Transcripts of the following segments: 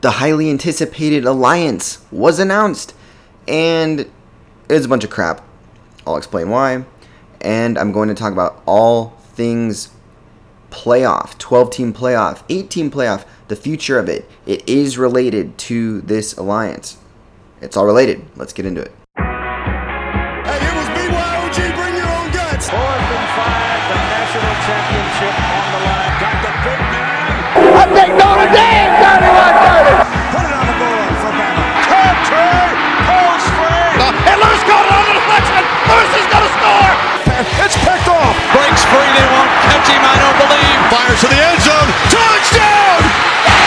the highly anticipated alliance was announced, and it's a bunch of crap. I'll explain why, and I'm going to talk about all things playoff, 12 team playoff, 18-team playoff, the future of it. It is related to this alliance. It's all related. Let's get into it. Hey, it was BYOG, bring your own guts. Fourth and five, the national championship on the line. Got the big man. I think Notre Dame got it Breaks free, they won't catch him, I don't believe. Fires to the end zone. Touchdown!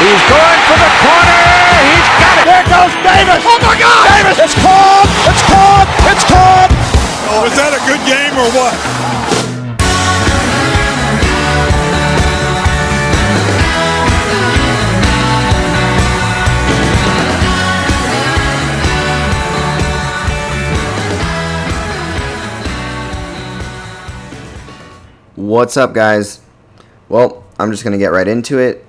He's going for the corner. He's got it. There goes Davis. Oh my God. Davis. It's caught. It's caught. It's caught. Oh, is that a good game or what? What's up, guys? Well, I'm just going to get right into it.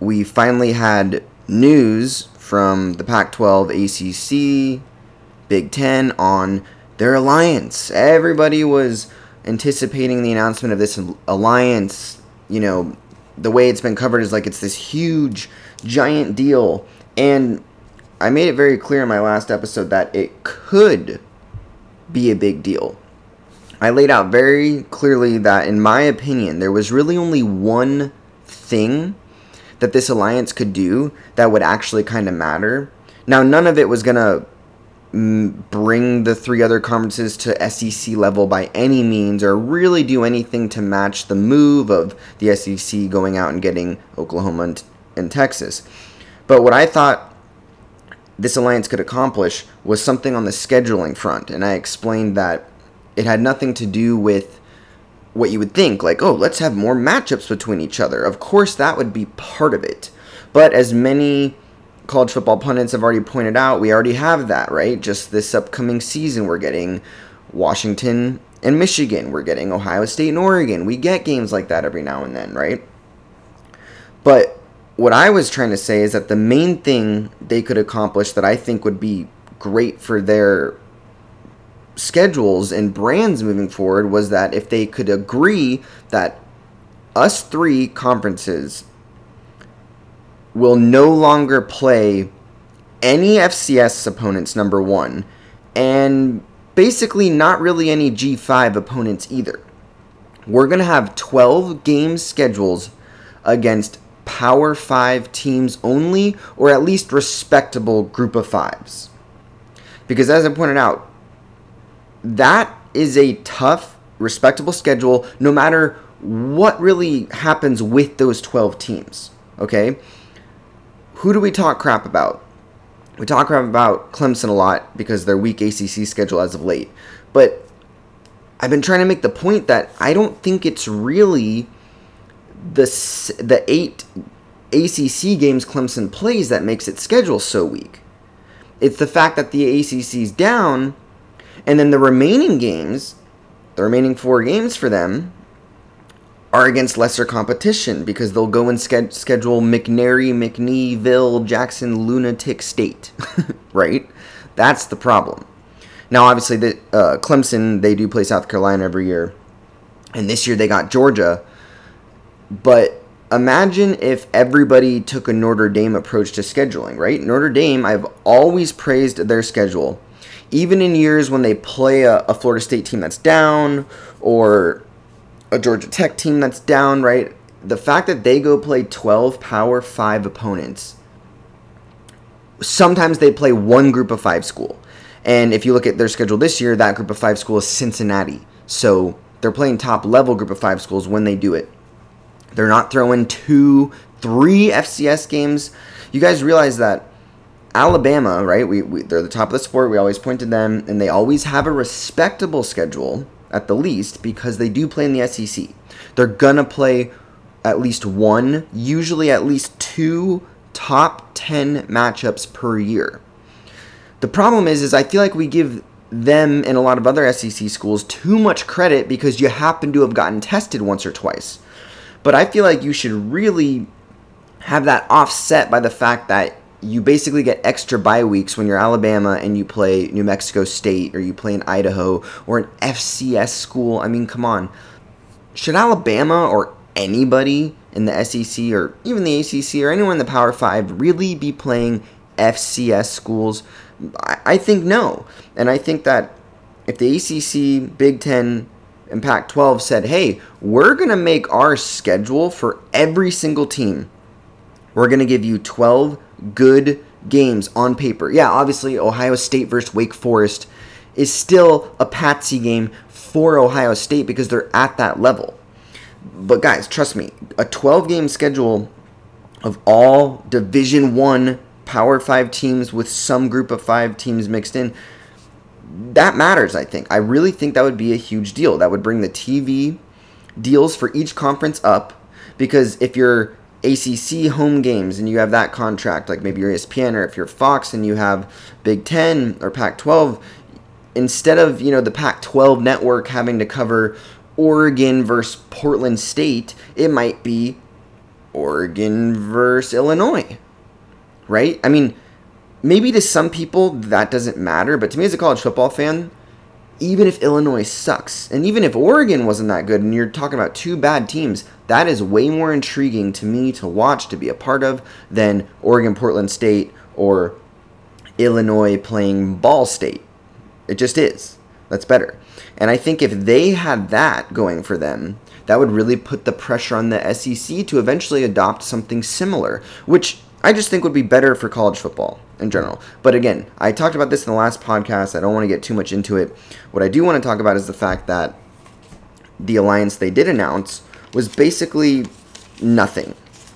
We finally had news from the Pac 12, ACC, Big Ten on their alliance. Everybody was anticipating the announcement of this alliance. You know, the way it's been covered is like it's this huge, giant deal. And I made it very clear in my last episode that it could be a big deal. I laid out very clearly that, in my opinion, there was really only one thing that this alliance could do that would actually kind of matter. Now, none of it was going to mm, bring the three other conferences to SEC level by any means or really do anything to match the move of the SEC going out and getting Oklahoma and, and Texas. But what I thought this alliance could accomplish was something on the scheduling front, and I explained that it had nothing to do with what you would think, like, oh, let's have more matchups between each other. Of course, that would be part of it. But as many college football pundits have already pointed out, we already have that, right? Just this upcoming season, we're getting Washington and Michigan, we're getting Ohio State and Oregon. We get games like that every now and then, right? But what I was trying to say is that the main thing they could accomplish that I think would be great for their schedules and brands moving forward was that if they could agree that us three conferences will no longer play any FCS opponents, number one, and basically not really any G5 opponents either. We're going to have 12 game schedules against Power 5 teams only, or at least respectable group of fives. Because as I pointed out, that is a tough, respectable schedule no matter what really happens with those 12 teams. Okay? Who do we talk crap about? We talk crap about Clemson a lot because their weak ACC schedule as of late. But I've been trying to make the point that I don't think it's really the the eight ACC games Clemson plays that makes its schedule so weak. It's the fact that the ACC's down and then the remaining games, the remaining four games for them, are against lesser competition because they'll go and ske- schedule McNary, McNeeville, Jackson, Lunatic State, right? That's the problem. Now, obviously, the uh, Clemson they do play South Carolina every year, and this year they got Georgia. But imagine if everybody took a Notre Dame approach to scheduling, right? Notre Dame, I've always praised their schedule even in years when they play a, a Florida State team that's down or a Georgia Tech team that's down, right? The fact that they go play 12 Power 5 opponents, sometimes they play one group of five school. And if you look at their schedule this year, that group of five school is Cincinnati. So they're playing top level group of five schools when they do it. They're not throwing two, three FCS games. You guys realize that Alabama, right? We, we, they're the top of the sport. We always point to them, and they always have a respectable schedule at the least because they do play in the SEC. They're gonna play at least one, usually at least two top ten matchups per year. The problem is, is I feel like we give them and a lot of other SEC schools too much credit because you happen to have gotten tested once or twice. But I feel like you should really have that offset by the fact that you basically get extra bye weeks when you're Alabama and you play New Mexico State or you play in Idaho or an FCS school. I mean, come on. Should Alabama or anybody in the SEC or even the ACC or anyone in the Power Five really be playing FCS schools? I think no. And I think that if the ACC, Big Ten, and Pac 12 said, hey, we're going to make our schedule for every single team, we're going to give you 12 good games on paper. Yeah, obviously, Ohio State versus Wake Forest is still a patsy game for Ohio State because they're at that level. But guys, trust me, a 12 game schedule of all Division 1 Power 5 teams with some group of 5 teams mixed in that matters, I think. I really think that would be a huge deal. That would bring the TV deals for each conference up because if you're ACC home games and you have that contract, like maybe you're ESPN or if you're Fox and you have Big 10 or Pac 12, instead of, you know, the Pac 12 network having to cover Oregon versus Portland State, it might be Oregon versus Illinois. Right? I mean, maybe to some people that doesn't matter, but to me as a college football fan, even if Illinois sucks, and even if Oregon wasn't that good, and you're talking about two bad teams, that is way more intriguing to me to watch, to be a part of, than Oregon, Portland State, or Illinois playing Ball State. It just is. That's better. And I think if they had that going for them, that would really put the pressure on the SEC to eventually adopt something similar, which I just think would be better for college football in general. But again, I talked about this in the last podcast. I don't want to get too much into it. What I do want to talk about is the fact that the alliance they did announce was basically nothing.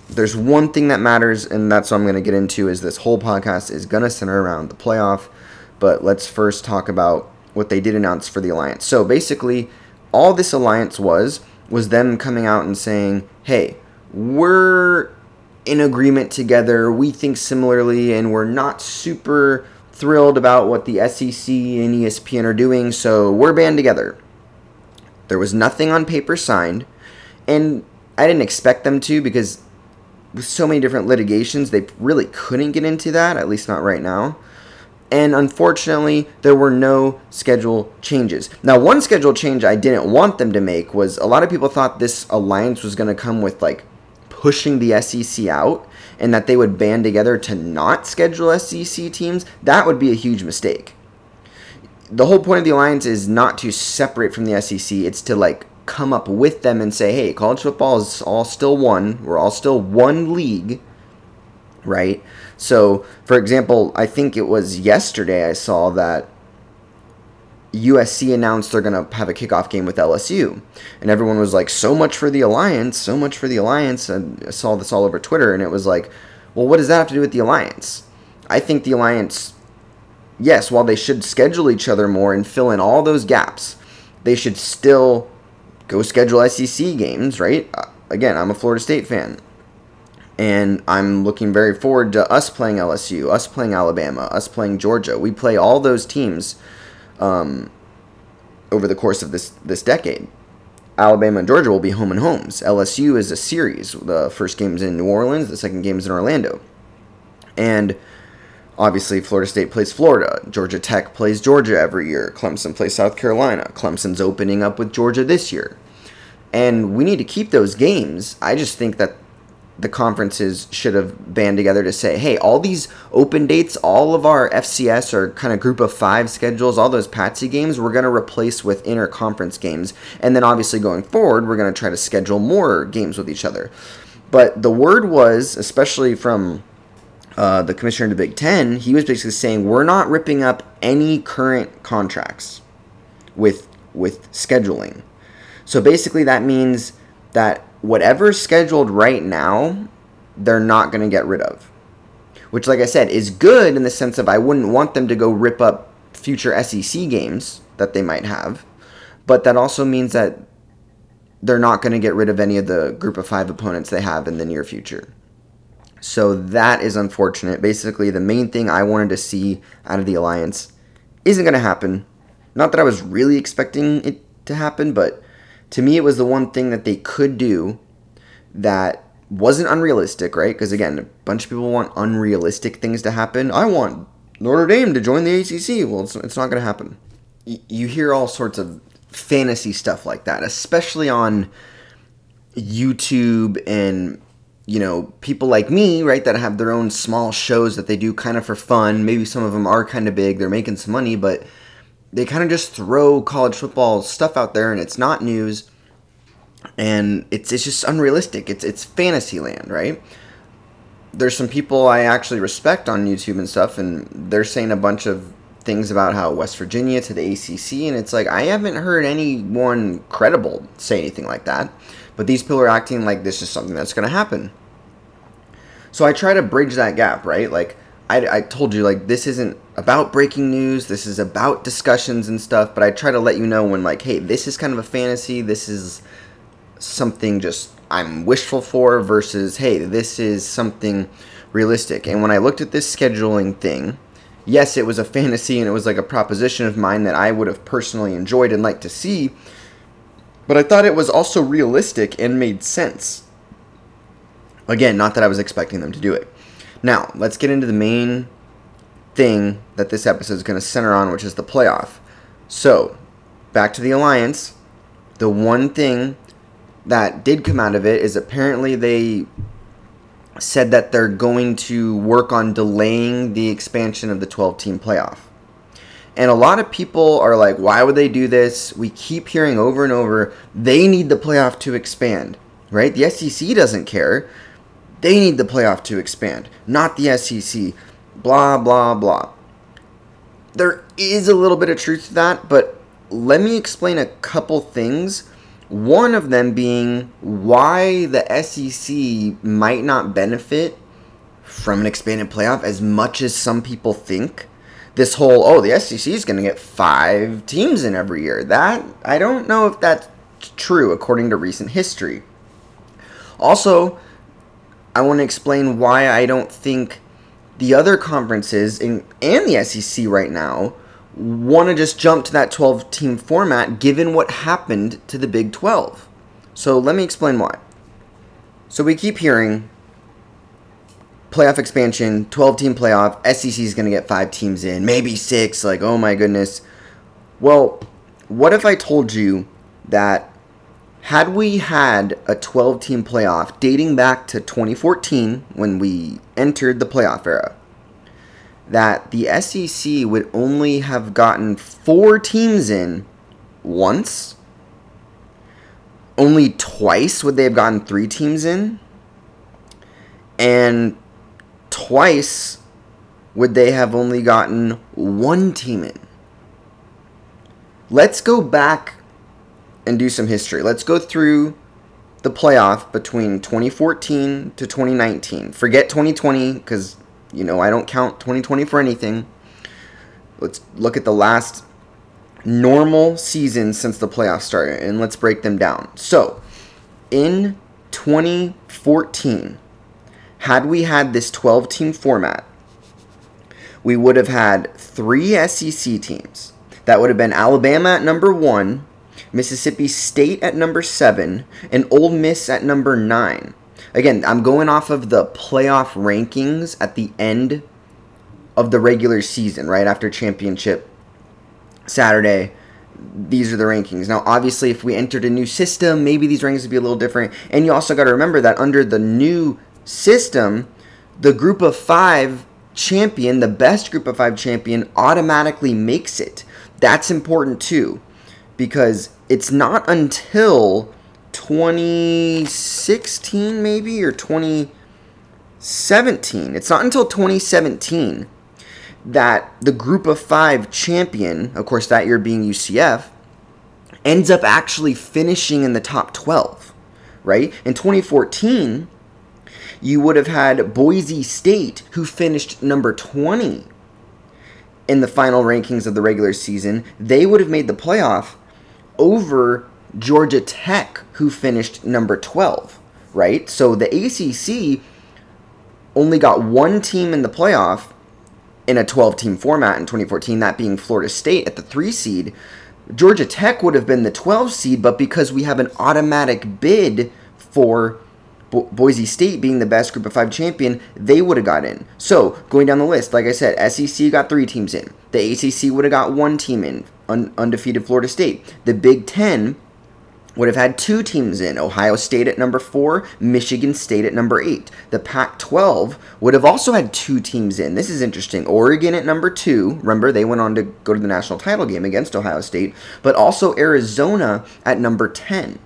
There's one thing that matters, and that's what I'm going to get into. Is this whole podcast is going to center around the playoff, but let's first talk about what they did announce for the alliance. So basically, all this alliance was was them coming out and saying, "Hey, we're in agreement together. We think similarly, and we're not super thrilled about what the SEC and ESPN are doing, so we're band together. There was nothing on paper signed, and I didn't expect them to because with so many different litigations, they really couldn't get into that, at least not right now. And unfortunately, there were no schedule changes. Now, one schedule change I didn't want them to make was a lot of people thought this alliance was going to come with like pushing the SEC out and that they would band together to not schedule SEC teams, that would be a huge mistake. The whole point of the alliance is not to separate from the SEC, it's to like come up with them and say, hey, college football is all still one. We're all still one league, right? So, for example, I think it was yesterday I saw that USC announced they're going to have a kickoff game with LSU. And everyone was like, so much for the Alliance, so much for the Alliance. And I saw this all over Twitter, and it was like, well, what does that have to do with the Alliance? I think the Alliance, yes, while they should schedule each other more and fill in all those gaps, they should still go schedule SEC games, right? Uh, again, I'm a Florida State fan. And I'm looking very forward to us playing LSU, us playing Alabama, us playing Georgia. We play all those teams um, over the course of this this decade. Alabama and Georgia will be home and homes. LSU is a series. The first game is in New Orleans, the second game is in Orlando. And obviously, Florida State plays Florida. Georgia Tech plays Georgia every year. Clemson plays South Carolina. Clemson's opening up with Georgia this year. And we need to keep those games. I just think that the conferences should have band together to say, hey, all these open dates, all of our FCS or kind of group of five schedules, all those Patsy games, we're going to replace with interconference games. And then obviously going forward, we're going to try to schedule more games with each other. But the word was, especially from uh, the commissioner of the Big Ten, he was basically saying, we're not ripping up any current contracts with with scheduling. So basically, that means that whatever's scheduled right now, they're not going to get rid of. Which, like I said, is good in the sense of I wouldn't want them to go rip up future SEC games that they might have. But that also means that they're not going to get rid of any of the group of five opponents they have in the near future. So that is unfortunate. Basically, the main thing I wanted to see out of the alliance isn't going to happen. Not that I was really expecting it to happen, but to me, it was the one thing that they could do that wasn't unrealistic, right? Because again, a bunch of people want unrealistic things to happen. I want Notre Dame to join the ACC. Well, it's, it's not going to happen. Y- you hear all sorts of fantasy stuff like that, especially on YouTube and you know people like me, right, that have their own small shows that they do kind of for fun. Maybe some of them are kind of big. They're making some money, but they kind of just throw college football stuff out there, and it's not news, and it's it's just unrealistic. It's it's fantasy land, right? There's some people I actually respect on YouTube and stuff, and they're saying a bunch of things about how West Virginia to the ACC, and it's like I haven't heard anyone credible say anything like that. But these people are acting like this is something that's going to happen. So I try to bridge that gap, right? Like I, I told you, like this isn't about breaking news. This is about discussions and stuff. But I try to let you know when, like, hey, this is kind of a fantasy. This is something just I'm wishful for versus hey, this is something realistic. And when I looked at this scheduling thing, yes, it was a fantasy and it was like a proposition of mine that I would have personally enjoyed and liked to see. But I thought it was also realistic and made sense. Again, not that I was expecting them to do it. Now, let's get into the main thing that this episode is going to center on, which is the playoff. So, back to the Alliance. The one thing that did come out of it is apparently they said that they're going to work on delaying the expansion of the 12 team playoff. And a lot of people are like, why would they do this? We keep hearing over and over, they need the playoff to expand, right? The SEC doesn't care. They need the playoff to expand, not the SEC. Blah, blah, blah. There is a little bit of truth to that, but let me explain a couple things. One of them being why the SEC might not benefit from an expanded playoff as much as some people think. This whole, oh, the SEC is going to get five teams in every year. That, I don't know if that's true according to recent history. Also, I want to explain why I don't think the other conferences in, and the SEC right now want to just jump to that 12 team format given what happened to the Big 12. So let me explain why. So we keep hearing playoff expansion, 12 team playoff, SEC is going to get five teams in, maybe six. Like, oh my goodness. Well, what if I told you that had we had a 12 team playoff dating back to 2014 when we entered the playoff era, that the SEC would only have gotten four teams in once. Only twice would they have gotten three teams in. And twice would they have only gotten one team in. Let's go back and do some history. Let's go through the playoff between 2014 to 2019. Forget 2020 because, you know, I don't count 2020 for anything. Let's look at the last normal season since the playoffs started and let's break them down. So, in 2014, had we had this 12 team format, we would have had three SEC teams. That would have been Alabama at number one, Mississippi State at number seven, and Ole Miss at number nine. Again, I'm going off of the playoff rankings at the end of the regular season, right after championship Saturday. These are the rankings. Now, obviously, if we entered a new system, maybe these rankings would be a little different. And you also got to remember that under the new system, the group of five champion, the best group of five champion, automatically makes it. That's important too, because it's not until 2016 maybe or 2017. It's not until 2017 that the group of five champion, of course, that year being UCF, ends up actually finishing in the top 12, right? In 2014, you would have had Boise State, who finished number 20 in the final rankings of the regular season. They would have made the playoff over Georgia Tech, who finished number 12, right? So the ACC only got one team in the playoff in a 12 team format in 2014, that being Florida State at the three seed. Georgia Tech would have been the 12 seed, but because we have an automatic bid for Bo- Boise State being the best Group of Five champion, they would have got in. So going down the list, like I said, SEC got three teams in. The ACC would have got one team in, un- undefeated Florida State. The Big Ten would have had two teams in Ohio State at number four, Michigan State at number eight. The Pac 12 would have also had two teams in. This is interesting. Oregon at number two. Remember, they went on to go to the national title game against Ohio State, but also Arizona at number 10.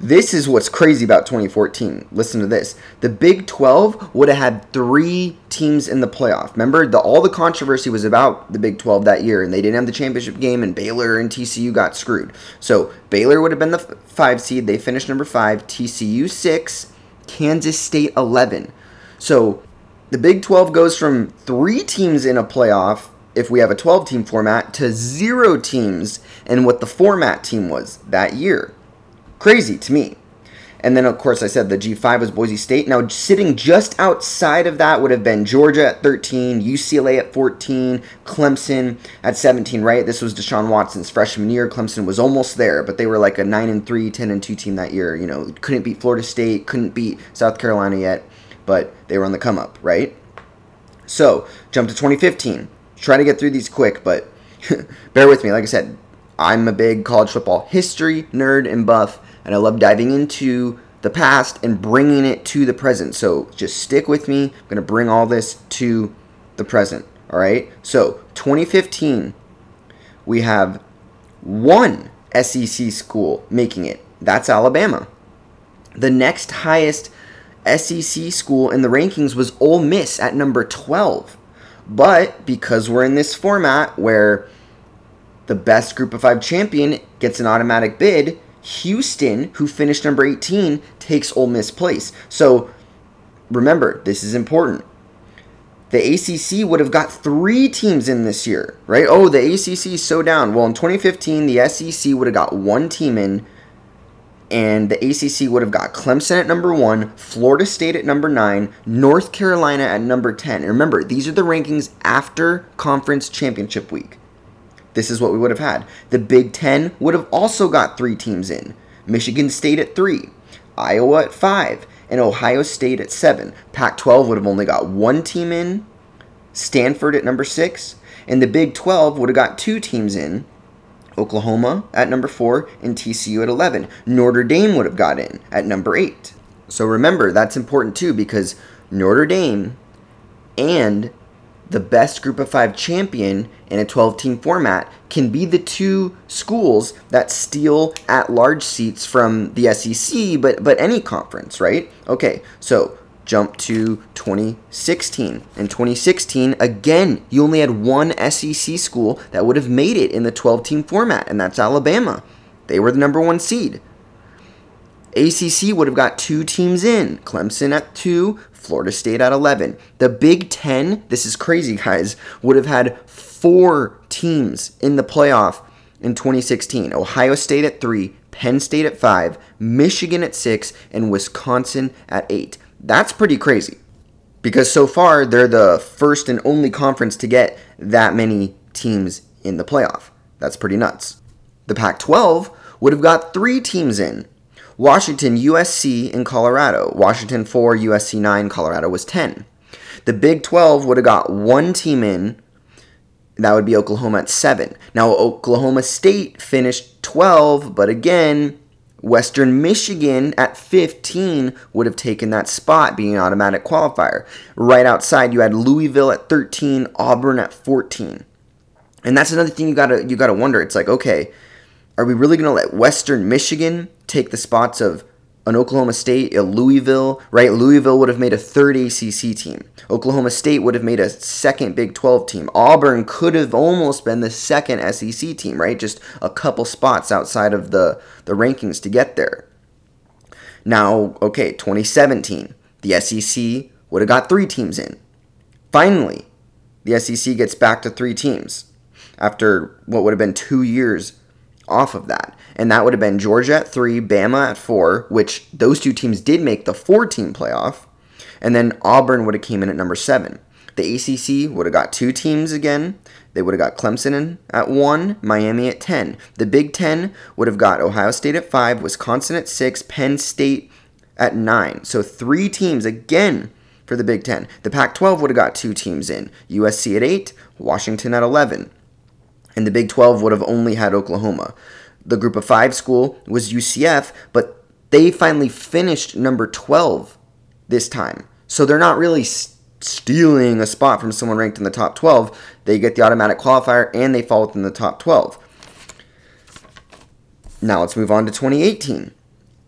This is what's crazy about 2014. Listen to this. The Big 12 would have had three teams in the playoff. Remember, the, all the controversy was about the Big 12 that year, and they didn't have the championship game, and Baylor and TCU got screwed. So Baylor would have been the f- five seed. They finished number five. TCU six. Kansas State 11. So the Big 12 goes from three teams in a playoff if we have a 12 team format to zero teams in what the format team was that year. Crazy to me. And then, of course, I said the G5 was Boise State. Now, sitting just outside of that would have been Georgia at 13, UCLA at 14, Clemson at 17, right? This was Deshaun Watson's freshman year. Clemson was almost there, but they were like a 9 and 3, 10 and 2 team that year. You know, couldn't beat Florida State, couldn't beat South Carolina yet, but they were on the come up, right? So, jump to 2015. Try to get through these quick, but bear with me. Like I said, I'm a big college football history nerd and buff, and I love diving into the past and bringing it to the present. So just stick with me. I'm going to bring all this to the present. All right. So 2015, we have one SEC school making it. That's Alabama. The next highest SEC school in the rankings was Ole Miss at number 12. But because we're in this format where the best group of five champion gets an automatic bid, Houston, who finished number 18, takes Ole Miss place. So remember, this is important. The ACC would have got three teams in this year, right? Oh, the ACC is so down. Well, in 2015, the SEC would have got one team in, and the ACC would have got Clemson at number one, Florida State at number nine, North Carolina at number 10. And remember, these are the rankings after conference championship week. This is what we would have had. The Big Ten would have also got three teams in Michigan State at three, Iowa at five, and Ohio State at seven. Pac 12 would have only got one team in, Stanford at number six, and the Big 12 would have got two teams in. Oklahoma at number four and TCU at 11. Notre Dame would have got in at number eight. So remember, that's important too because Notre Dame and the best group of five champion in a 12 team format can be the two schools that steal at large seats from the SEC, but, but any conference, right? Okay, so jump to 2016. In 2016, again, you only had one SEC school that would have made it in the 12 team format, and that's Alabama. They were the number one seed. ACC would have got two teams in Clemson at two, Florida State at 11. The Big Ten, this is crazy, guys, would have had four teams in the playoff in 2016 Ohio State at three, Penn State at five, Michigan at six, and Wisconsin at eight. That's pretty crazy because so far they're the first and only conference to get that many teams in the playoff. That's pretty nuts. The Pac 12 would have got three teams in Washington, USC, and Colorado. Washington 4, USC 9, Colorado was 10. The Big 12 would have got one team in. That would be Oklahoma at 7. Now, Oklahoma State finished 12, but again, Western Michigan at 15 would have taken that spot, being an automatic qualifier. Right outside, you had Louisville at 13, Auburn at 14. And that's another thing you gotta you gotta wonder. It's like, okay, are we really gonna let Western Michigan take the spots of an Oklahoma State, a Louisville, right? Louisville would have made a third ACC team. Oklahoma State would have made a second Big 12 team. Auburn could have almost been the second SEC team, right? Just a couple spots outside of the, the rankings to get there. Now, okay, 2017, the SEC would have got three teams in. Finally, the SEC gets back to three teams after what would have been two years off of that. And that would have been Georgia at three, Bama at four, which those two teams did make the four team playoff. And then Auburn would have came in at number seven. The ACC would have got two teams again. They would have got Clemson in at one, Miami at 10. The Big Ten would have got Ohio State at five, Wisconsin at six, Penn State at 9. So three teams again for the Big Ten. The Pac 12 would have got two teams in USC at 8, Washington at 11. And the Big 12 would have only had Oklahoma. The group of five school was UCF, but they finally finished number 12 this time. So they're not really stealing a spot from someone ranked in the top 12. They get the automatic qualifier and they fall within the top 12. Now let's move on to 2018.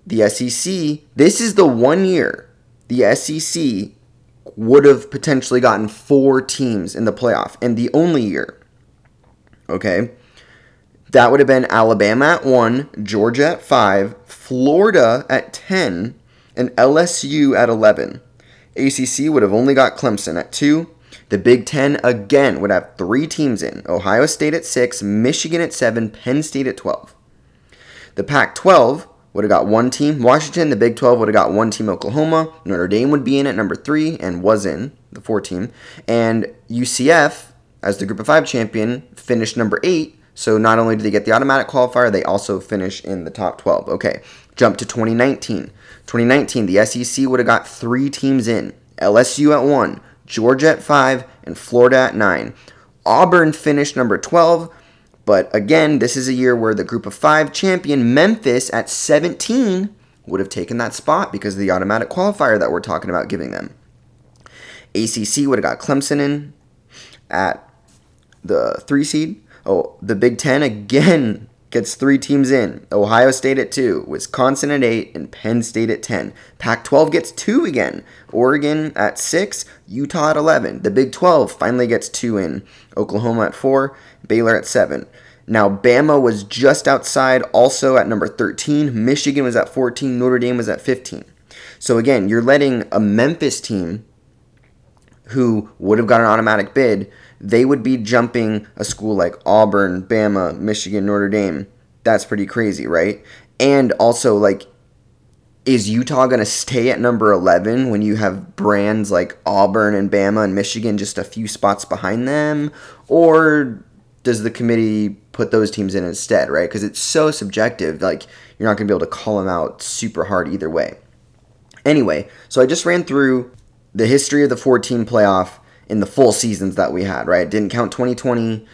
The SEC, this is the one year the SEC would have potentially gotten four teams in the playoff, and the only year. Okay? That would have been Alabama at 1, Georgia at 5, Florida at 10, and LSU at 11. ACC would have only got Clemson at 2. The Big Ten again would have three teams in Ohio State at 6, Michigan at 7, Penn State at 12. The Pac 12 would have got one team. Washington, the Big 12, would have got one team. Oklahoma. Notre Dame would be in at number 3 and was in, the 4 team. And UCF, as the Group of 5 champion, finished number 8. So not only did they get the automatic qualifier, they also finish in the top 12. Okay, jump to 2019. 2019, the SEC would have got three teams in LSU at 1, Georgia at 5, and Florida at 9. Auburn finished number 12, but again, this is a year where the group of five champion Memphis at 17 would have taken that spot because of the automatic qualifier that we're talking about giving them. ACC would have got Clemson in at the three seed. Oh, the Big Ten again gets three teams in Ohio State at two, Wisconsin at eight, and Penn State at 10. Pac 12 gets two again. Oregon at six, Utah at 11. The Big 12 finally gets two in Oklahoma at four, Baylor at seven. Now, Bama was just outside, also at number 13. Michigan was at 14. Notre Dame was at 15. So, again, you're letting a Memphis team who would have got an automatic bid they would be jumping a school like Auburn, Bama, Michigan, Notre Dame. That's pretty crazy, right? And also, like, is Utah going to stay at number 11 when you have brands like Auburn and Bama and Michigan just a few spots behind them? Or does the committee put those teams in instead, right? Because it's so subjective. Like, you're not going to be able to call them out super hard either way. Anyway, so I just ran through the history of the 14 playoff in the full seasons that we had, right? It Didn't count 2020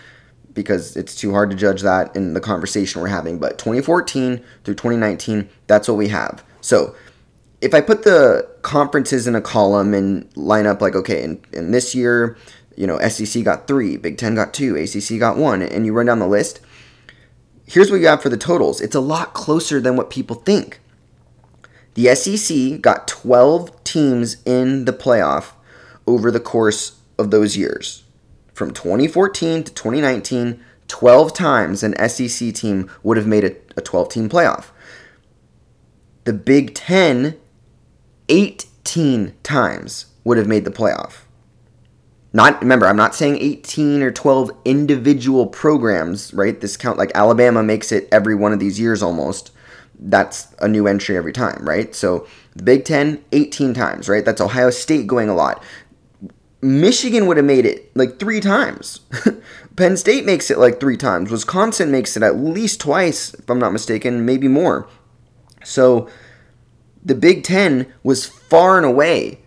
because it's too hard to judge that in the conversation we're having. But 2014 through 2019, that's what we have. So if I put the conferences in a column and line up like, okay, in, in this year, you know, SEC got three, Big Ten got two, ACC got one, and you run down the list, here's what you have for the totals. It's a lot closer than what people think. The SEC got 12 teams in the playoff over the course of those years. From 2014 to 2019, 12 times an SEC team would have made a, a 12 team playoff. The Big Ten, 18 times would have made the playoff. Not remember, I'm not saying 18 or 12 individual programs, right? This count like Alabama makes it every one of these years almost. That's a new entry every time, right? So the Big Ten, 18 times, right? That's Ohio State going a lot. Michigan would have made it like three times. Penn State makes it like three times. Wisconsin makes it at least twice, if I'm not mistaken, maybe more. So the Big Ten was far and away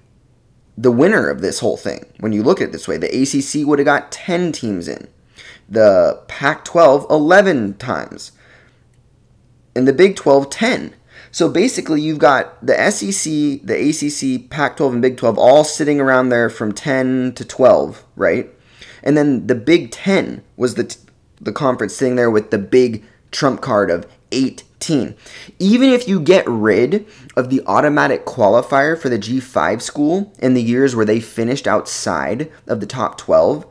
the winner of this whole thing. When you look at it this way, the ACC would have got 10 teams in, the Pac 12, 11 times, and the Big 12, 10. So basically, you've got the SEC, the ACC, Pac 12, and Big 12 all sitting around there from 10 to 12, right? And then the Big 10 was the, the conference sitting there with the big trump card of 18. Even if you get rid of the automatic qualifier for the G5 school in the years where they finished outside of the top 12,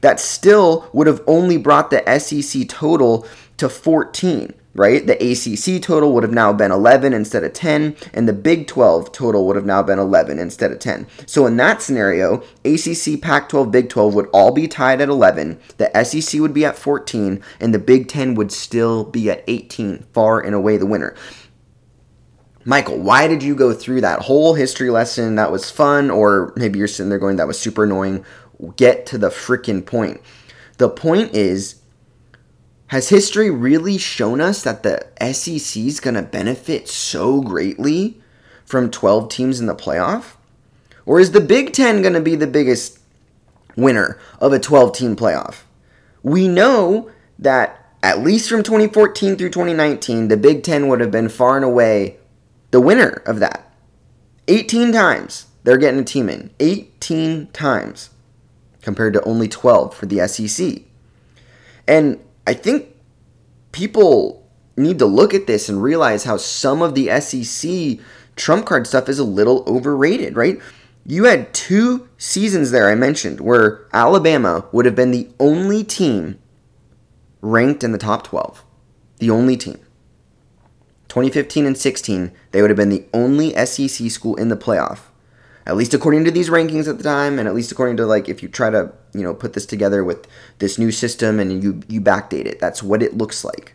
that still would have only brought the SEC total to 14 right? The ACC total would have now been 11 instead of 10, and the Big 12 total would have now been 11 instead of 10. So in that scenario, ACC, Pac 12, Big 12 would all be tied at 11, the SEC would be at 14, and the Big 10 would still be at 18, far and away the winner. Michael, why did you go through that whole history lesson? That was fun, or maybe you're sitting there going, that was super annoying. Get to the freaking point. The point is, has history really shown us that the SEC is going to benefit so greatly from 12 teams in the playoff? Or is the Big Ten going to be the biggest winner of a 12 team playoff? We know that at least from 2014 through 2019, the Big Ten would have been far and away the winner of that. 18 times they're getting a team in. 18 times compared to only 12 for the SEC. And I think people need to look at this and realize how some of the SEC trump card stuff is a little overrated, right? You had two seasons there, I mentioned, where Alabama would have been the only team ranked in the top 12. The only team. 2015 and 16, they would have been the only SEC school in the playoff. At least according to these rankings at the time, and at least according to like if you try to, you know, put this together with this new system and you you backdate it. That's what it looks like.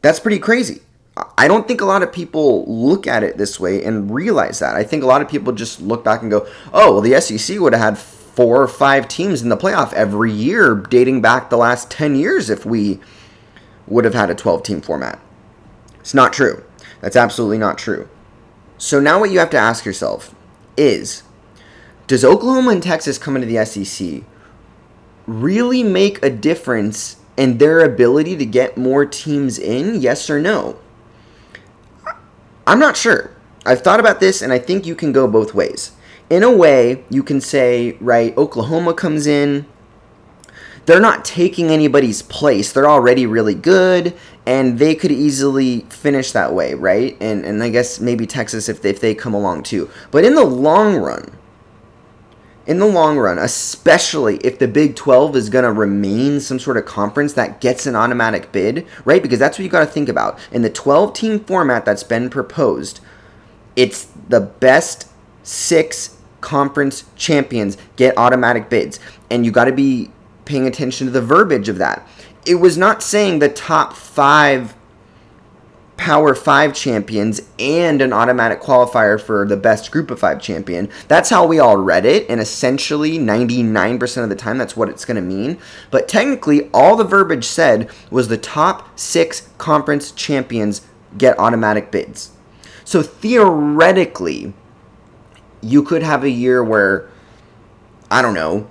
That's pretty crazy. I don't think a lot of people look at it this way and realize that. I think a lot of people just look back and go, "Oh, well the SEC would have had four or five teams in the playoff every year dating back the last 10 years if we would have had a 12 team format." It's not true. That's absolutely not true. So now what you have to ask yourself is does Oklahoma and Texas come into the SEC really make a difference in their ability to get more teams in? Yes or no? I'm not sure. I've thought about this and I think you can go both ways. In a way, you can say, right, Oklahoma comes in, they're not taking anybody's place. They're already really good, and they could easily finish that way, right? And and I guess maybe Texas if they, if they come along too. But in the long run, in the long run, especially if the Big 12 is going to remain some sort of conference that gets an automatic bid, right? Because that's what you got to think about. In the 12 team format that's been proposed, it's the best six conference champions get automatic bids. And you got to be paying attention to the verbiage of that. It was not saying the top five Power 5 champions and an automatic qualifier for the best group of 5 champion. That's how we all read it, and essentially 99% of the time that's what it's going to mean. But technically, all the verbiage said was the top 6 conference champions get automatic bids. So theoretically, you could have a year where, I don't know,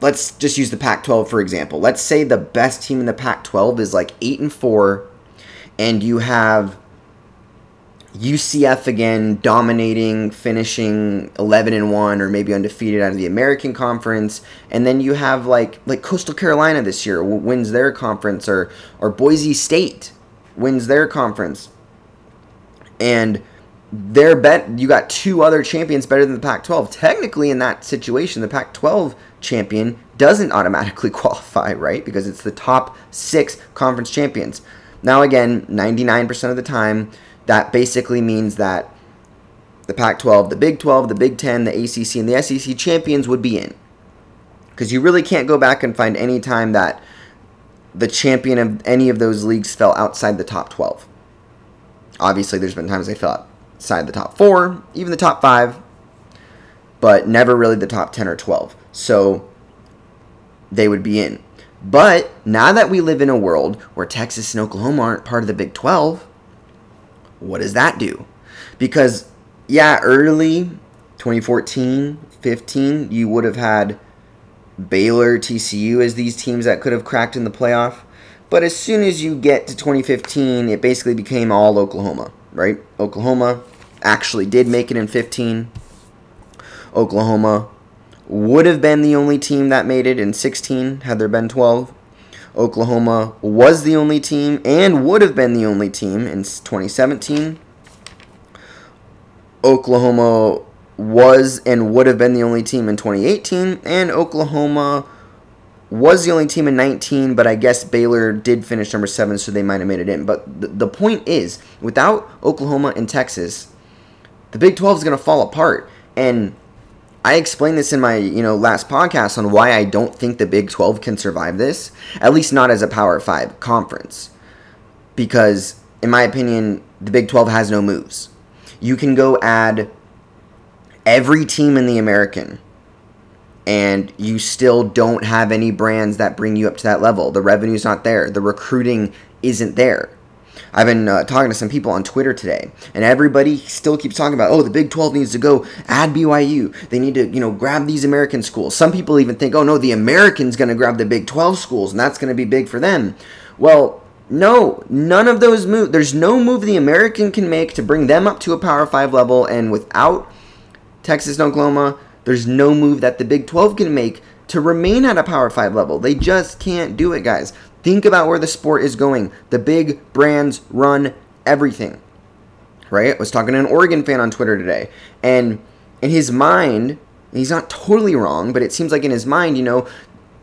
let's just use the Pac-12 for example. Let's say the best team in the Pac-12 is like 8 and 4 and you have UCF again dominating, finishing 11 and 1 or maybe undefeated out of the American Conference and then you have like like Coastal Carolina this year wins their conference or or Boise State wins their conference. And their bet you got two other champions better than the Pac-12. Technically in that situation the Pac-12 champion doesn't automatically qualify, right? Because it's the top 6 conference champions. Now, again, 99% of the time, that basically means that the Pac 12, the Big 12, the Big 10, the ACC, and the SEC champions would be in. Because you really can't go back and find any time that the champion of any of those leagues fell outside the top 12. Obviously, there's been times they fell outside the top four, even the top five, but never really the top 10 or 12. So they would be in. But now that we live in a world where Texas and Oklahoma aren't part of the Big 12, what does that do? Because, yeah, early 2014, 15, you would have had Baylor, TCU as these teams that could have cracked in the playoff. But as soon as you get to 2015, it basically became all Oklahoma, right? Oklahoma actually did make it in 15. Oklahoma would have been the only team that made it in 16 had there been 12. Oklahoma was the only team and would have been the only team in 2017. Oklahoma was and would have been the only team in 2018, and Oklahoma was the only team in 19, but I guess Baylor did finish number 7, so they might have made it in. But the, the point is, without Oklahoma and Texas, the Big 12 is going to fall apart. And I explained this in my, you know, last podcast on why I don't think the Big 12 can survive this, at least not as a Power 5 conference. Because in my opinion, the Big 12 has no moves. You can go add every team in the American and you still don't have any brands that bring you up to that level. The revenue's not there. The recruiting isn't there. I've been uh, talking to some people on Twitter today, and everybody still keeps talking about, oh, the Big 12 needs to go add BYU. They need to, you know, grab these American schools. Some people even think, oh, no, the American's going to grab the Big 12 schools, and that's going to be big for them. Well, no, none of those move. There's no move the American can make to bring them up to a Power 5 level, and without Texas and Oklahoma, there's no move that the Big 12 can make to remain at a Power 5 level. They just can't do it, guys. Think about where the sport is going. The big brands run everything. Right? I was talking to an Oregon fan on Twitter today, and in his mind, he's not totally wrong, but it seems like in his mind, you know,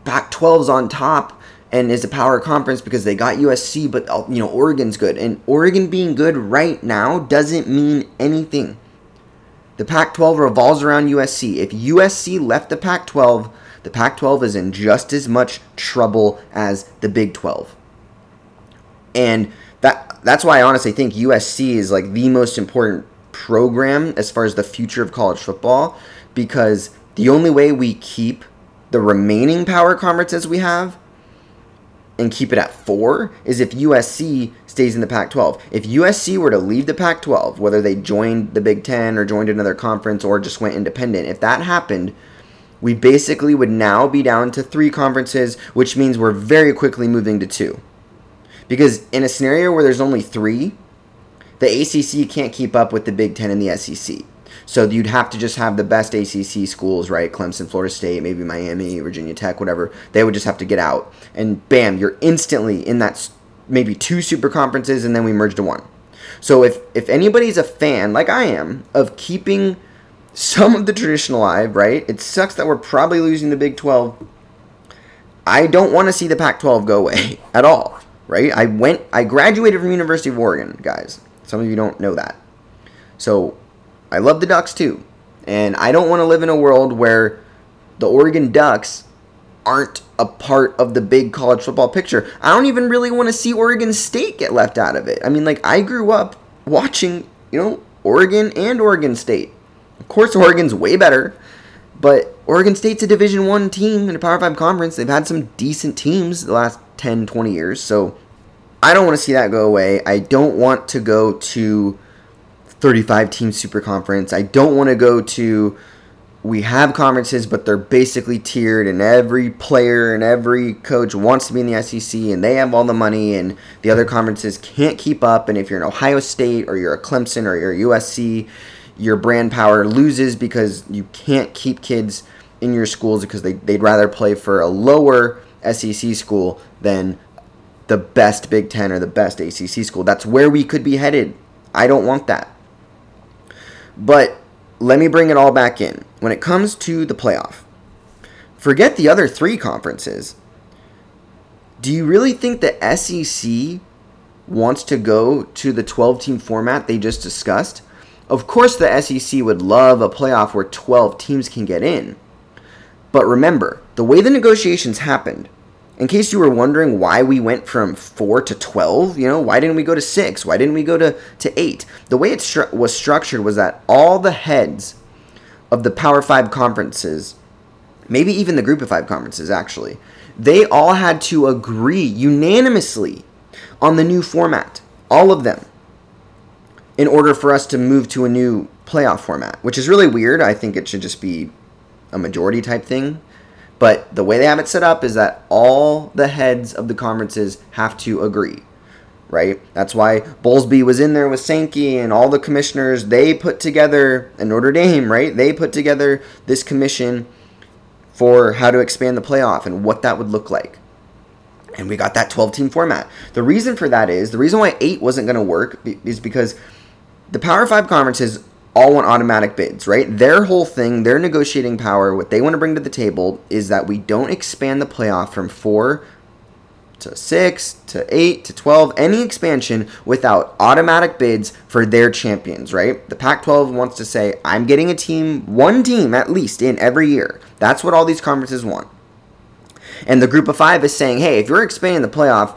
Pac 12's on top and is a power conference because they got USC, but you know Oregon's good, and Oregon being good right now doesn't mean anything. The Pac-12 revolves around USC. If USC left the Pac-12, the Pac 12 is in just as much trouble as the Big 12. And that that's why I honestly think USC is like the most important program as far as the future of college football because the only way we keep the remaining power conferences we have and keep it at four is if USC stays in the Pac 12. If USC were to leave the Pac 12, whether they joined the Big Ten or joined another conference or just went independent, if that happened, we basically would now be down to three conferences, which means we're very quickly moving to two. Because in a scenario where there's only three, the ACC can't keep up with the Big Ten and the SEC. So you'd have to just have the best ACC schools, right? Clemson, Florida State, maybe Miami, Virginia Tech, whatever. They would just have to get out. And bam, you're instantly in that maybe two super conferences and then we merge to one. So if if anybody's a fan like I am of keeping some of the tradition alive, right? It sucks that we're probably losing the Big 12. I don't want to see the Pac 12 go away at all, right? I went, I graduated from University of Oregon, guys. Some of you don't know that. So I love the Ducks too. And I don't want to live in a world where the Oregon Ducks aren't a part of the big college football picture. I don't even really want to see Oregon State get left out of it. I mean, like, I grew up watching, you know, Oregon and Oregon State. Of course, Oregon's way better, but Oregon State's a Division One team in a Power Five conference. They've had some decent teams the last 10, 20 years, so I don't want to see that go away. I don't want to go to 35 team super conference. I don't want to go to we have conferences, but they're basically tiered, and every player and every coach wants to be in the SEC, and they have all the money, and the other conferences can't keep up. And if you're an Ohio State or you're a Clemson or you're a USC, your brand power loses because you can't keep kids in your schools because they, they'd rather play for a lower SEC school than the best Big Ten or the best ACC school. That's where we could be headed. I don't want that. But let me bring it all back in. When it comes to the playoff, forget the other three conferences. Do you really think the SEC wants to go to the 12 team format they just discussed? Of course, the SEC would love a playoff where 12 teams can get in. But remember, the way the negotiations happened, in case you were wondering why we went from 4 to 12, you know, why didn't we go to 6? Why didn't we go to, to 8? The way it stru- was structured was that all the heads of the Power 5 conferences, maybe even the Group of 5 conferences actually, they all had to agree unanimously on the new format. All of them in order for us to move to a new playoff format, which is really weird. I think it should just be a majority type thing. But the way they have it set up is that all the heads of the conferences have to agree, right? That's why Bowlesby was in there with Sankey and all the commissioners. They put together, and Notre Dame, right? They put together this commission for how to expand the playoff and what that would look like. And we got that 12 team format. The reason for that is the reason why 8 wasn't going to work is because the Power Five conferences all want automatic bids, right? Their whole thing, their negotiating power, what they want to bring to the table is that we don't expand the playoff from four to six to eight to 12, any expansion without automatic bids for their champions, right? The Pac 12 wants to say, I'm getting a team, one team at least, in every year. That's what all these conferences want. And the group of five is saying, hey, if you're expanding the playoff,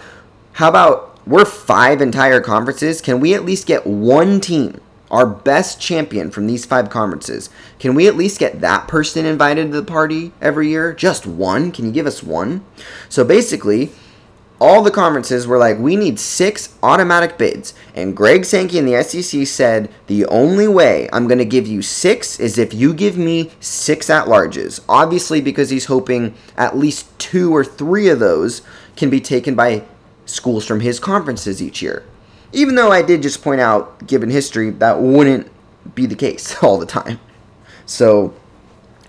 how about we're five entire conferences. Can we at least get one team, our best champion from these five conferences? Can we at least get that person invited to the party every year? Just one? Can you give us one? So basically, all the conferences were like, we need six automatic bids. And Greg Sankey and the SEC said, the only way I'm going to give you six is if you give me six at larges. Obviously, because he's hoping at least two or three of those can be taken by schools from his conferences each year. Even though I did just point out, given history, that wouldn't be the case all the time. So,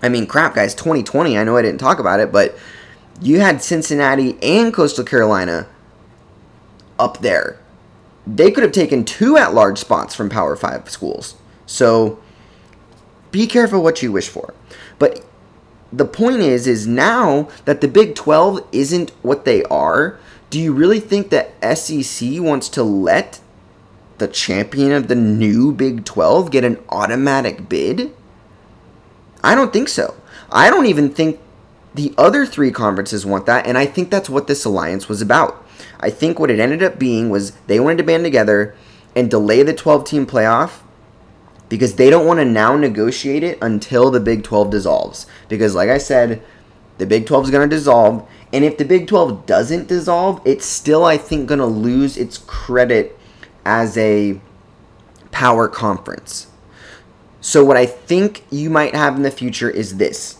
I mean, crap, guys, 2020, I know I didn't talk about it, but you had Cincinnati and Coastal Carolina up there. They could have taken two at large spots from Power 5 schools. So be careful what you wish for. But the point is is now that the Big 12 isn't what they are, do you really think that SEC wants to let the champion of the new Big 12 get an automatic bid? I don't think so. I don't even think the other three conferences want that, and I think that's what this alliance was about. I think what it ended up being was they wanted to band together and delay the 12 team playoff because they don't want to now negotiate it until the Big 12 dissolves. Because, like I said, the Big 12 is going to dissolve, and if the Big 12 doesn't dissolve, it's still, I think, going to lose its credit as a power conference. So, what I think you might have in the future is this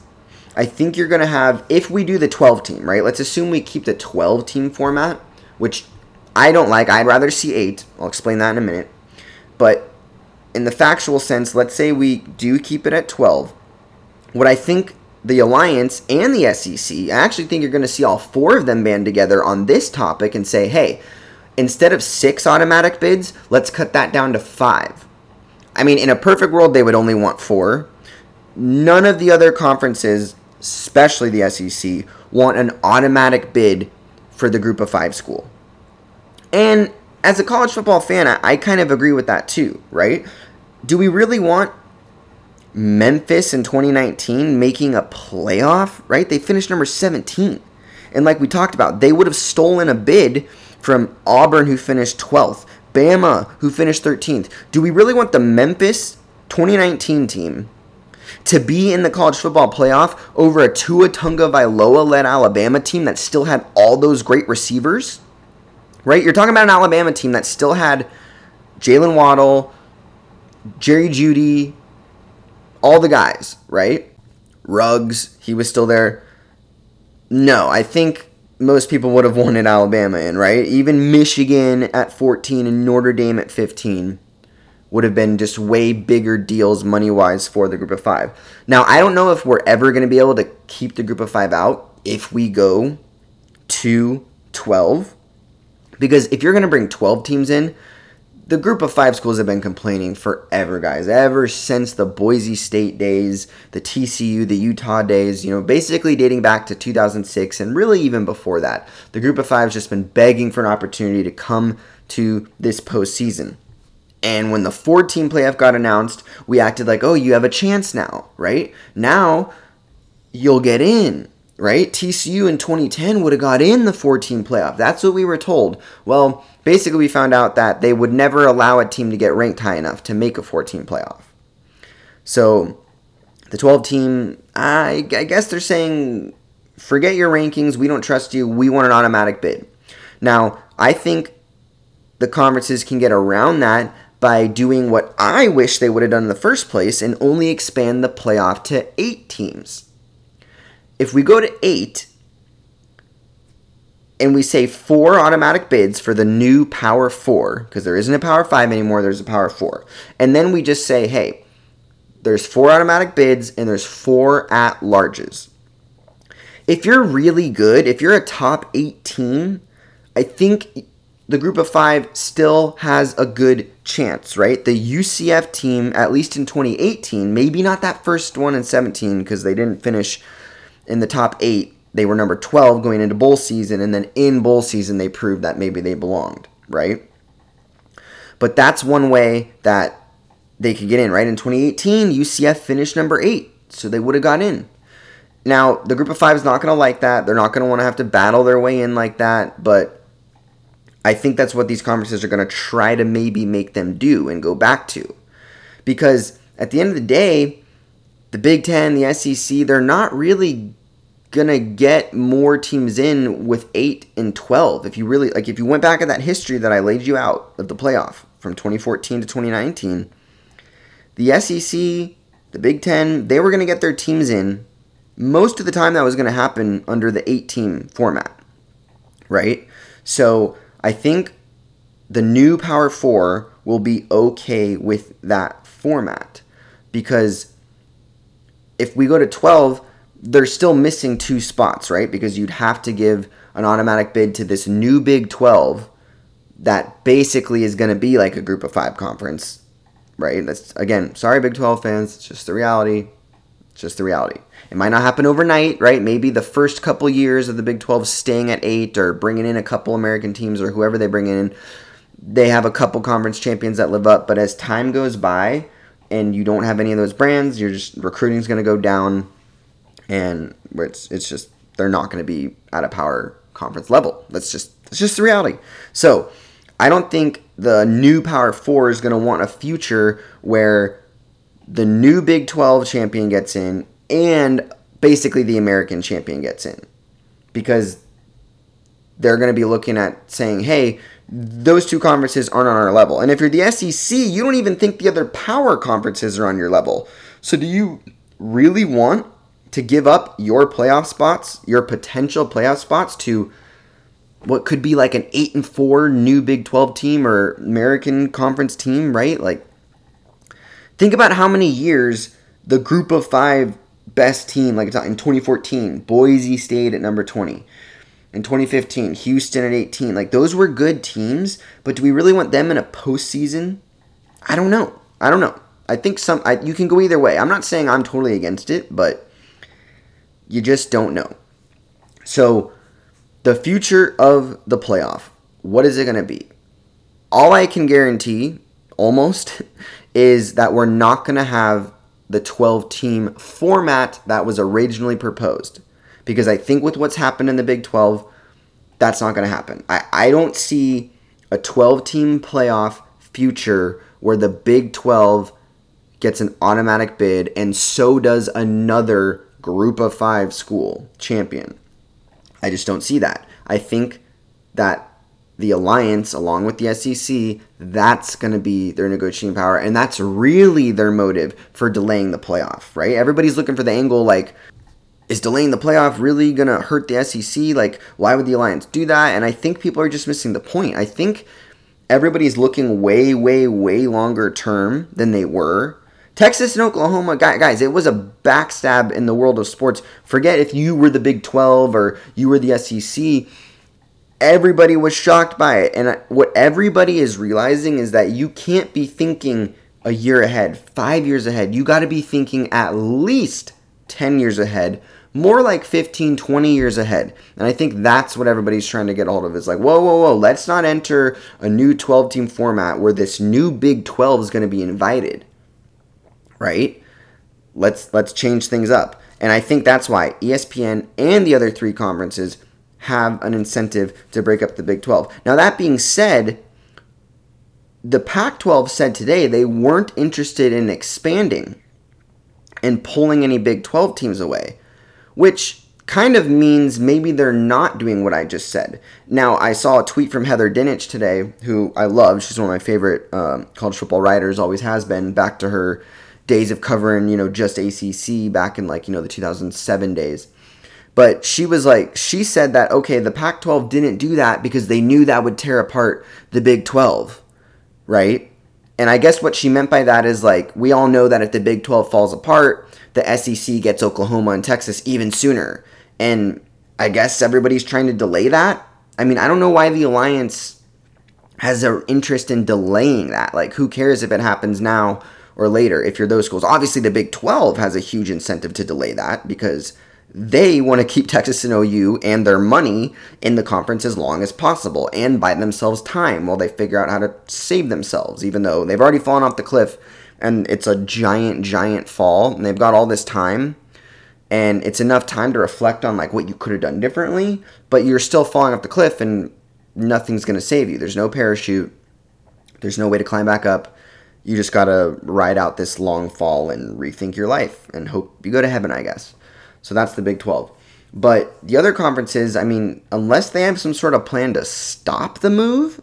I think you're going to have, if we do the 12 team, right? Let's assume we keep the 12 team format, which I don't like. I'd rather see eight. I'll explain that in a minute. But in the factual sense, let's say we do keep it at 12. What I think the Alliance and the SEC, I actually think you're going to see all four of them band together on this topic and say, hey, instead of six automatic bids, let's cut that down to five. I mean, in a perfect world, they would only want four. None of the other conferences especially the SEC, want an automatic bid for the group of five school. And as a college football fan, I, I kind of agree with that too, right? Do we really want Memphis in 2019 making a playoff, right? They finished number 17. And like we talked about, they would have stolen a bid from Auburn, who finished 12th, Bama, who finished 13th. Do we really want the Memphis 2019 team to be in the college football playoff over a Tua Tagovailoa led Alabama team that still had all those great receivers, right? You're talking about an Alabama team that still had Jaylen Waddle, Jerry Jeudy, all the guys, right? Ruggs, he was still there. No, I think most people would have wanted Alabama in, right? Even Michigan at 14 and Notre Dame at 15 would have been just way bigger deals money wise for the group of five. Now, I don't know if we're ever going to be able to keep the group of five out if we go to 12. Because if you're going to bring 12 teams in, the group of five schools have been complaining forever, guys. Ever since the Boise State days, the TCU, the Utah days, you know, basically dating back to 2006 and really even before that. The group of five has just been begging for an opportunity to come to this postseason. And when the four team playoff got announced, we acted like, oh, you have a chance now, right? Now you'll get in, right? TCU in 2010 would have got in the 14 playoff. That's what we were told. Well, basically, we found out that they would never allow a team to get ranked high enough to make a 14 playoff. So the 12 team, I, I guess they're saying, forget your rankings. We don't trust you. We want an automatic bid. Now, I think the conferences can get around that by doing what I wish they would have done in the first place and only expand the playoff to eight teams. If we go to eight and we say four automatic bids for the new Power Four, because there isn't a Power Five anymore, there's a Power Four, and then we just say, hey, there's four automatic bids and there's four at larges. If you're really good, if you're a top 18, I think the group of five still has a good chance, right? The UCF team, at least in 2018, maybe not that first one in 17 because they didn't finish in the top eight. They were number 12 going into bowl season, and then in bowl season, they proved that maybe they belonged, right? But that's one way that they could get in, right? In 2018, UCF finished number eight, so they would have got in. Now, the group of five is not going to like that. They're not going to want to have to battle their way in like that, but I think that's what these conferences are going to try to maybe make them do and go back to. Because at the end of the day, the Big Ten, the SEC, they're not really gonna get more teams in with 8 and 12 if you really like if you went back at that history that i laid you out of the playoff from 2014 to 2019 the sec the big 10 they were gonna get their teams in most of the time that was gonna happen under the 8 team format right? So i think the new power 4 will be okay with that format because if we go to 12 they're still missing two spots, right? Because you'd have to give an automatic bid to this new Big 12 that basically is going to be like a group of five conference, right? That's again, sorry, Big 12 fans, it's just the reality. It's just the reality. It might not happen overnight, right? Maybe the first couple years of the Big 12 staying at eight or bringing in a couple American teams or whoever they bring in, they have a couple conference champions that live up. But as time goes by and you don't have any of those brands, you're just recruiting is going to go down and it's it's just they're not going to be at a power conference level. That's just that's just the reality. So I don't think the new Power Four is going to want a future where the new Big Twelve champion gets in and basically the American champion gets in because they're going to be looking at saying, hey, those two conferences aren't on our level. And if you're the SEC, you don't even think the other power conferences are on your level. So do you really want to give up your playoff spots, your potential playoff spots to what could be like an 8 and 4 new Big 12 team or American Conference team, right? Like think about how many years the group of 5 best team like in 2014, Boise State at number 20. In 2015, Houston at 18. Like those were good teams, but do we really want them in a postseason? I don't know. I don't know. I think some I, you can go either way. I'm not saying I'm totally against it, but you just don't know. So, the future of the playoff, what is it going to be? All I can guarantee, almost, is that we're not going to have the 12 team format that was originally proposed. Because I think with what's happened in the Big 12, that's not going to happen. I, I don't see a 12 team playoff future where the Big 12 gets an automatic bid and so does another group of five school champion. I just don't see that. I think that the alliance, along with the SEC, that's going to be their negotiating power, and that's really their motive for delaying the playoff, right? Everybody's looking for the angle like, is delaying the playoff really going to hurt the SEC? Like, why would the alliance do that? And I think people are just missing the point. I think everybody's looking way, way, way longer term than they were Texas and Oklahoma, guys, it was a backstab in the world of sports. Forget if you were the Big 12 or you were the SEC. Everybody was shocked by it. And uh, what everybody is realizing is that you can't be thinking a year ahead, five years ahead. You got to be thinking at least 10 years ahead, more like 15, 20 years ahead. And I think that's what everybody's trying to get a hold of is like, whoa, whoa, whoa, let's not enter a new 12 team format where this new Big 12 is going to be invited right? Let's let's change things up. And I think that's why ESPN and the other three conferences have an incentive to break up the Big 12. Now that being said, the Pac 12 said today they weren't interested in expanding and pulling any Big 12 teams away, which kind of means maybe they're not doing what I just said. Now, I saw a tweet from Heather Dinich today, who I love. She's one of my favorite uh, college football writers, always has been, back to her days of covering, you know, just ACC back in like, you know, the 2007 days. But she was like, she said that, okay, the Pac 12 didn't do that because they knew that would tear apart the Big 12, right? And I guess what she meant by that is like, we all know that if the Big 12 falls apart, the SEC gets Oklahoma and Texas even sooner. And I guess everybody's trying to delay that. I mean, I don't know why the Alliance has an interest in delaying that. Like, who cares if it happens now or later if you're those schools. Obviously, the Big 12 has a huge incentive to delay that because they want to keep Texas and OU and their money in the conference as long as possible and buy themselves time while they figure out how to save themselves, even though they've already fallen off the cliff and it's a giant, giant fall and they've got all this time and it's enough time to reflect on like what you could have done differently, but you're still falling off the cliff and nothing's going to save you. There's no parachute. There's no way to climb back up you just gotta ride out this long fall and rethink your life and hope you go to heaven, I guess. So that's the Big 12. But the other conferences, I mean, unless they have some sort of plan to stop the move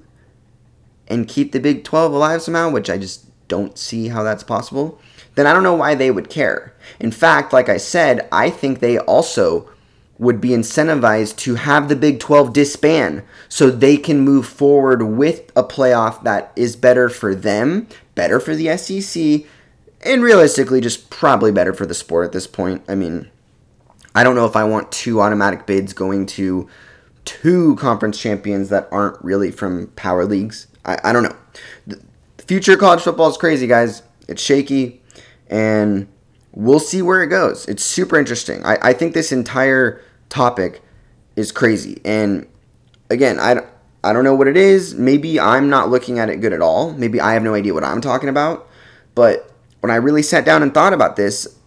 and keep the Big 12 alive somehow, which I just don't see how that's possible, then I don't know why they would care. In fact, like I said, I think they also would be incentivized to have the Big 12 disband so they can move forward with a playoff that is better for them, better for the SEC, and realistically just probably better for the sport at this point. I mean, I don't know if I want two automatic bids going to two conference champions that aren't really from power leagues. I, I don't know. Future college football is crazy, guys. It's shaky, and we'll see where it goes. It's super interesting. I, I think this entire topic is crazy. And again, I, I don't know what it is. Maybe I'm not looking at it good at all. Maybe I have no idea what I'm talking about. But when I really sat down and thought about this,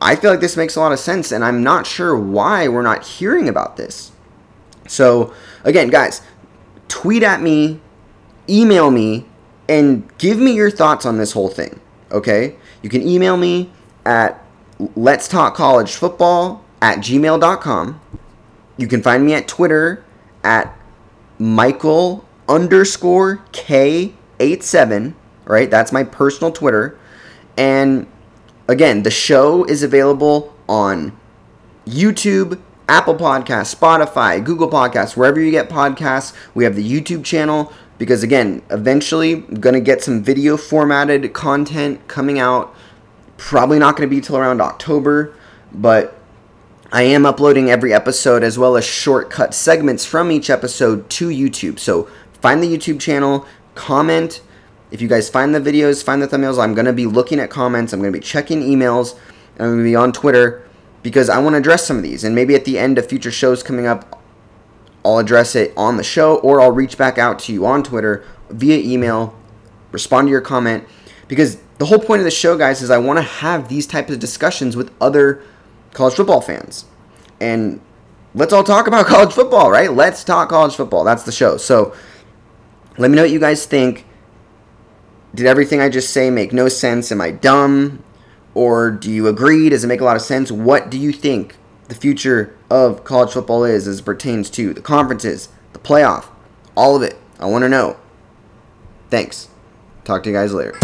I feel like this makes a lot of sense, and I'm not sure why we're not hearing about this. So, again, guys, tweet at me, email me, and give me your thoughts on this whole thing. Okay? You can email me at let's talk college football at gmail.com. You can find me at Twitter at Michael underscore K87. Right? That's my personal Twitter. And again, the show is available on YouTube, Apple Podcasts, Spotify, Google Podcasts, wherever you get podcasts. We have the YouTube channel because again, eventually I'm to get some video formatted content coming out. Probably not to be till around October, but I am uploading every episode as well as shortcut segments from each episode to YouTube. So find the YouTube channel, comment. If you guys find the videos, find the thumbnails, I'm going to be looking at comments. I'm going to be checking emails. And I'm going to be on Twitter because I want to address some of these. And maybe at the end of future shows coming up, I'll address it on the show or I'll reach back out to you on Twitter via email, respond to your comment. Because the whole point of the show, guys, is I want to have these types of discussions with other college football fans. And let's all talk about college football, right? Let's talk college football. That's the show. So let me know what you guys think. Did everything I just say make no sense? Am I dumb? Or do you agree? Does it make a lot of sense? What do you think the future of college football is as it pertains to the conferences, the playoff, all of it? I want to know. Thanks. Talk to you guys later.